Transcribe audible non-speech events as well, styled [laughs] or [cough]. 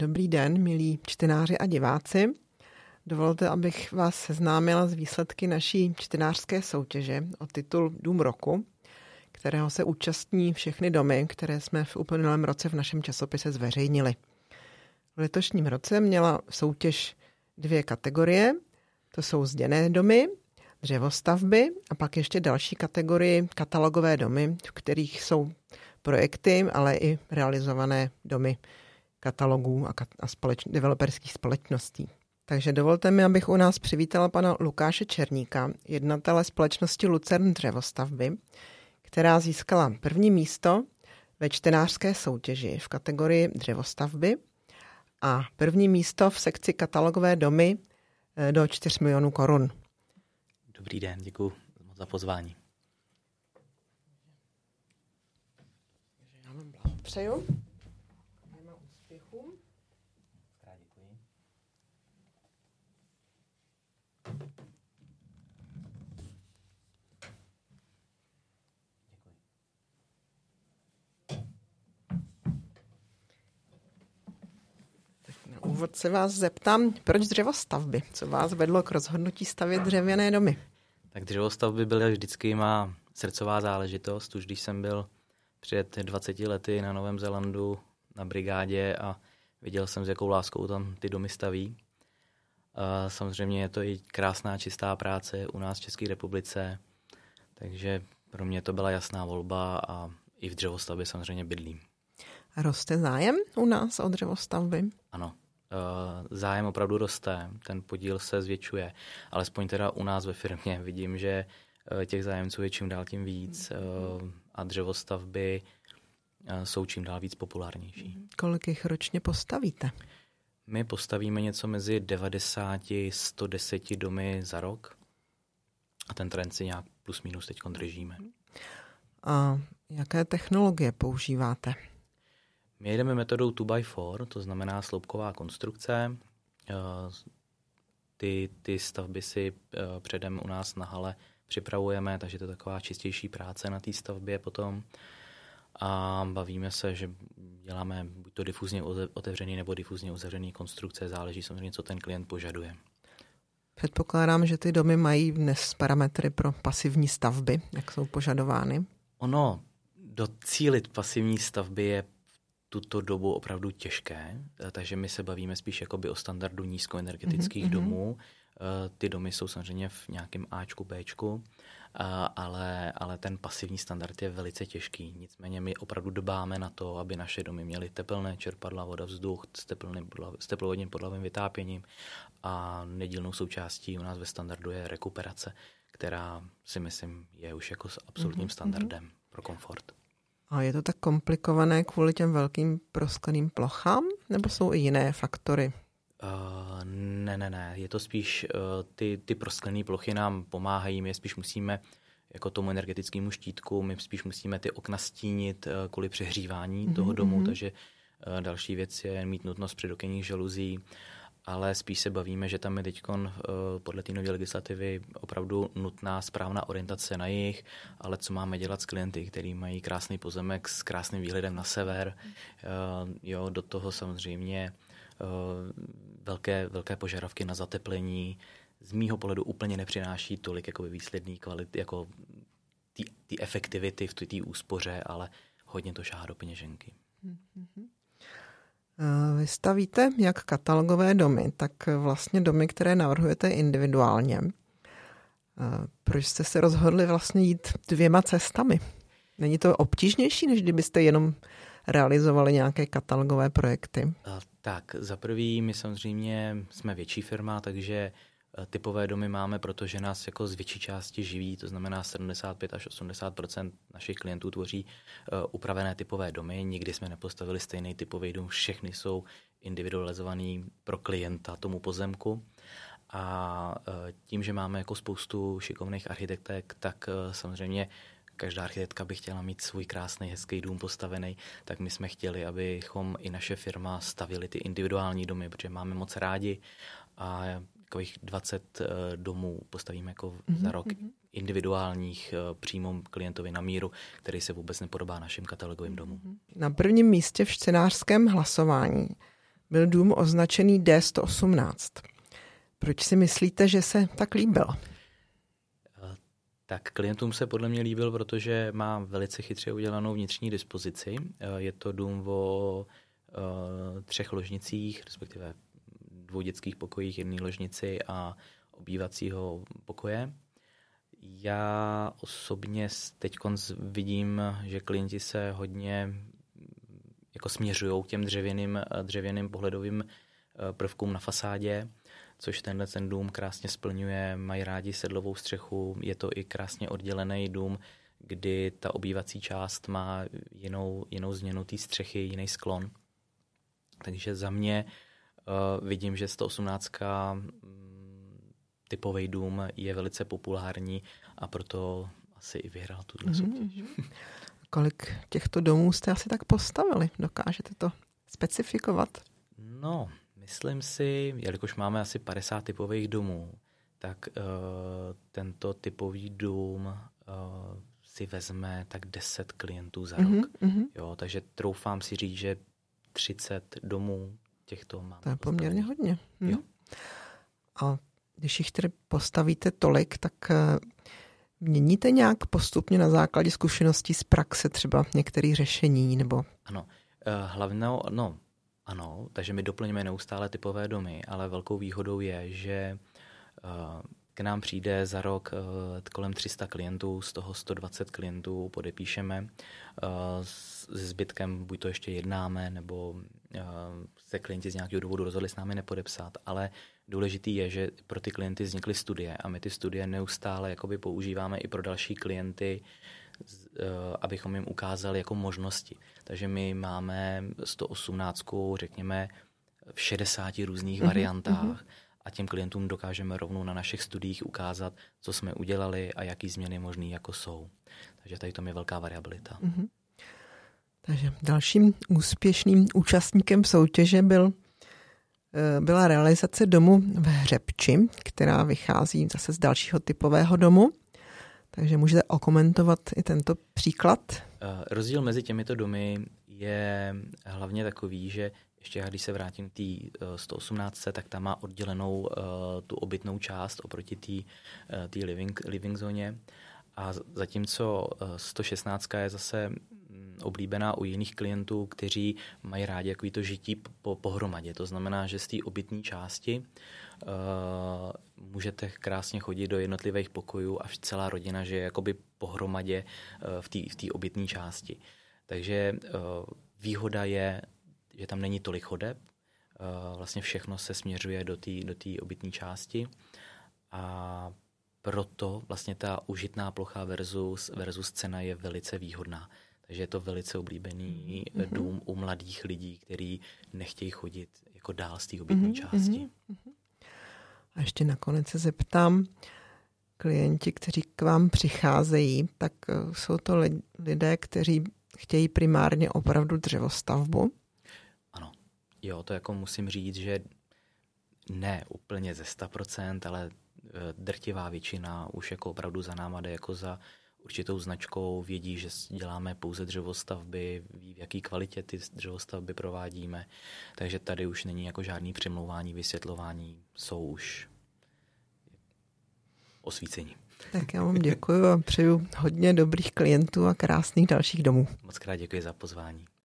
Dobrý den, milí čtenáři a diváci. Dovolte, abych vás seznámila s výsledky naší čtenářské soutěže o titul Dům roku, kterého se účastní všechny domy, které jsme v uplynulém roce v našem časopise zveřejnili. V letošním roce měla soutěž dvě kategorie. To jsou zděné domy, dřevostavby a pak ještě další kategorii katalogové domy, v kterých jsou projekty, ale i realizované domy katalogů a, kat- a společ- developerských společností. Takže dovolte mi, abych u nás přivítala pana Lukáše Černíka, jednatele společnosti Lucern dřevostavby, která získala první místo ve čtenářské soutěži v kategorii dřevostavby a první místo v sekci katalogové domy eh, do 4 milionů korun. Dobrý den, děkuji za pozvání. Já vám blahopřeju. Úvod se vás zeptám, proč dřevostavby? Co vás vedlo k rozhodnutí stavět dřevěné domy? Tak dřevostavby byly vždycky má srdcová záležitost. Už když jsem byl před 20 lety na Novém Zelandu na brigádě a viděl jsem, s jakou láskou tam ty domy staví. A samozřejmě je to i krásná, čistá práce u nás v České republice, takže pro mě to byla jasná volba a i v dřevostavbě samozřejmě bydlím. Roste zájem u nás o dřevostavby? Ano, zájem opravdu roste, ten podíl se zvětšuje. Alespoň teda u nás ve firmě vidím, že eh, těch zájemců je čím dál tím víc eh, a dřevostavby jsou čím dál víc populárnější. Kolik jich ročně postavíte? My postavíme něco mezi 90 a 110 domy za rok a ten trend si nějak plus minus teď držíme. A jaké technologie používáte? My jedeme metodou 2x4, to znamená sloupková konstrukce. Eh, ty, ty stavby si eh, předem u nás na hale připravujeme, takže to je taková čistější práce na té stavbě potom. A bavíme se, že děláme buď to difuzně otevřený nebo difuzně uzavřený konstrukce, záleží samozřejmě, co ten klient požaduje. Předpokládám, že ty domy mají dnes parametry pro pasivní stavby, jak jsou požadovány. Ono, docílit pasivní stavby je tuto dobu opravdu těžké, eh, takže my se bavíme spíš jakoby o standardu nízkoenergetických mm-hmm. domů. Eh, ty domy jsou samozřejmě v nějakém Ačku, Bčku, ale, ale ten pasivní standard je velice těžký. Nicméně my opravdu dbáme na to, aby naše domy měly teplné čerpadla, voda, vzduch s, teplným, s teplovodním podlavým vytápěním a nedílnou součástí u nás ve standardu je rekuperace, která si myslím je už jako s absolutním mm-hmm. standardem pro komfort. A je to tak komplikované kvůli těm velkým proskleným plochám, nebo jsou i jiné faktory? Uh, ne, ne, ne. Je to spíš, uh, ty, ty prosklené plochy nám pomáhají, my spíš musíme jako tomu energetickému štítku, my spíš musíme ty okna stínit uh, kvůli přehřívání mm-hmm. toho domu, mhm. takže uh, další věc je mít nutnost předokenních žaluzí ale spíš se bavíme, že tam je teď eh, podle té nové legislativy opravdu nutná správná orientace na jich, ale co máme dělat s klienty, kteří mají krásný pozemek s krásným výhledem na sever. Eh, jo, do toho samozřejmě eh, velké, velké požadavky na zateplení z mýho pohledu úplně nepřináší tolik jako výsledný kvalit, jako ty efektivity v té úspoře, ale hodně to šáhá do peněženky. Mm-hmm. Eh, vy stavíte jak katalogové domy, tak vlastně domy, které navrhujete individuálně. Eh, proč jste se rozhodli vlastně jít dvěma cestami? Není to obtížnější, než kdybyste jenom realizovali nějaké katalogové projekty? Eh, tak, za prvý, my samozřejmě jsme větší firma, takže typové domy máme, protože nás jako z větší části živí, to znamená 75 až 80% našich klientů tvoří uh, upravené typové domy. Nikdy jsme nepostavili stejný typový dům, všechny jsou individualizovaný pro klienta tomu pozemku. A uh, tím, že máme jako spoustu šikovných architektek, tak uh, samozřejmě každá architektka by chtěla mít svůj krásný, hezký dům postavený, tak my jsme chtěli, abychom i naše firma stavili ty individuální domy, protože máme moc rádi a takových 20 eh, domů postavíme jako mm-hmm. za rok mhm. individuálních eh, přímo klientovi na míru, který se vůbec nepodobá našim katalogovým domům. Na prvním místě v čtenářském hlasování byl dům označený D118. Proč si myslíte, že se tak líbil? Tak klientům se podle mě líbil, protože má velice chytře udělanou vnitřní dispozici. Je to dům o třech ložnicích, respektive dvou dětských pokojích, jedné ložnici a obývacího pokoje. Já osobně teď vidím, že klienti se hodně jako směřují k těm dřevěným, dřevěným pohledovým eh, prvkům na fasádě, což tenhle ten dům krásně splňuje, mají rádi sedlovou střechu, je to i krásně oddělený dům, kdy ta obývací část má jinou, jinou změnu té střechy, jiný sklon. Takže za mě uh, vidím, že 118 typový dům je velice populární a proto asi i vyhrál tuhle mm-hmm. soutěž. [laughs] Kolik těchto domů jste asi tak postavili? Dokážete to specifikovat? No, myslím si, jelikož máme asi 50 typových domů, tak uh, tento typový dům uh, si vezme tak 10 klientů za mm-hmm, rok. Mm-hmm. Jo, takže troufám si říct, že 30 domů těchto máme. To je poměrně hodně. Hm. Jo. A když jich tedy postavíte tolik, tak eh, měníte nějak postupně na základě zkušeností z praxe třeba některé řešení nebo? Ano, eh, hlavně, no, ano, takže my doplňujeme neustále typové domy, ale velkou výhodou je, že eh, k nám přijde za rok kolem 300 klientů, z toho 120 klientů podepíšeme. S zbytkem buď to ještě jednáme, nebo se klienti z nějakého důvodu rozhodli s námi nepodepsat, ale důležitý je, že pro ty klienty vznikly studie a my ty studie neustále jakoby používáme i pro další klienty, eh, abychom jim ukázali jako možnosti. Takže my máme 118, řekněme, v 60 různých mm-hmm, variantách mm-hmm. A těm klientům dokážeme rovnou na našich studiích ukázat, co jsme udělali a jaký změny možný jako jsou. Takže tady to je velká variabilita. Mm-hmm. Takže dalším úspěšným účastníkem soutěže byl Eh, byla realizace domu v Hřebči, která vychází zase z dalšího typového domu. Takže můžete okomentovat i tento příklad? Eh, rozdíl mezi těmito domy je hlavně takový, že ještě když se vrátím k té 118, tak tam má oddělenou uh, tu obytnou část oproti té uh, living, living zóně. A zatímco 116 je zase oblíbená u jiných klientů, kteří mají rádi jaký to žití po, pohromadě. To znamená, že z té obytné části uh, můžete krásně chodit do jednotlivých pokojů a celá rodina žije jakoby pohromadě uh, v té v obytné části. Takže uh, výhoda je, že tam není tolik chodeb, uh, vlastně všechno se směřuje do té do obytné části a proto vlastně ta užitná plocha versus, versus cena je velice výhodná. Takže je to velice oblíbený mm-hmm. dům u mladých lidí, kteří nechtějí chodit jako dál z té obytné mm-hmm. části. Mm-hmm. A ještě nakonec se zeptám, klienti, kteří k vám přicházejí, tak eh, jsou to lidé, kteří chtějí primárně opravdu dřevostavbu? Jo, to jako musím říct, že ne úplně ze 100%, ale eh, drtivá většina už jako opravdu za náma jde jako za určitou značkou, vědí, že děláme pouze dřevostavby, ví, v jaký kvalitě ty dřevostavby provádíme, takže tady už není jako žádný přemlouvání, vysvětlování, jsou už osvícení. Tak já vám děkuji a přeju hodně dobrých klientů a krásných dalších domů. Moc krát děkuji za pozvání.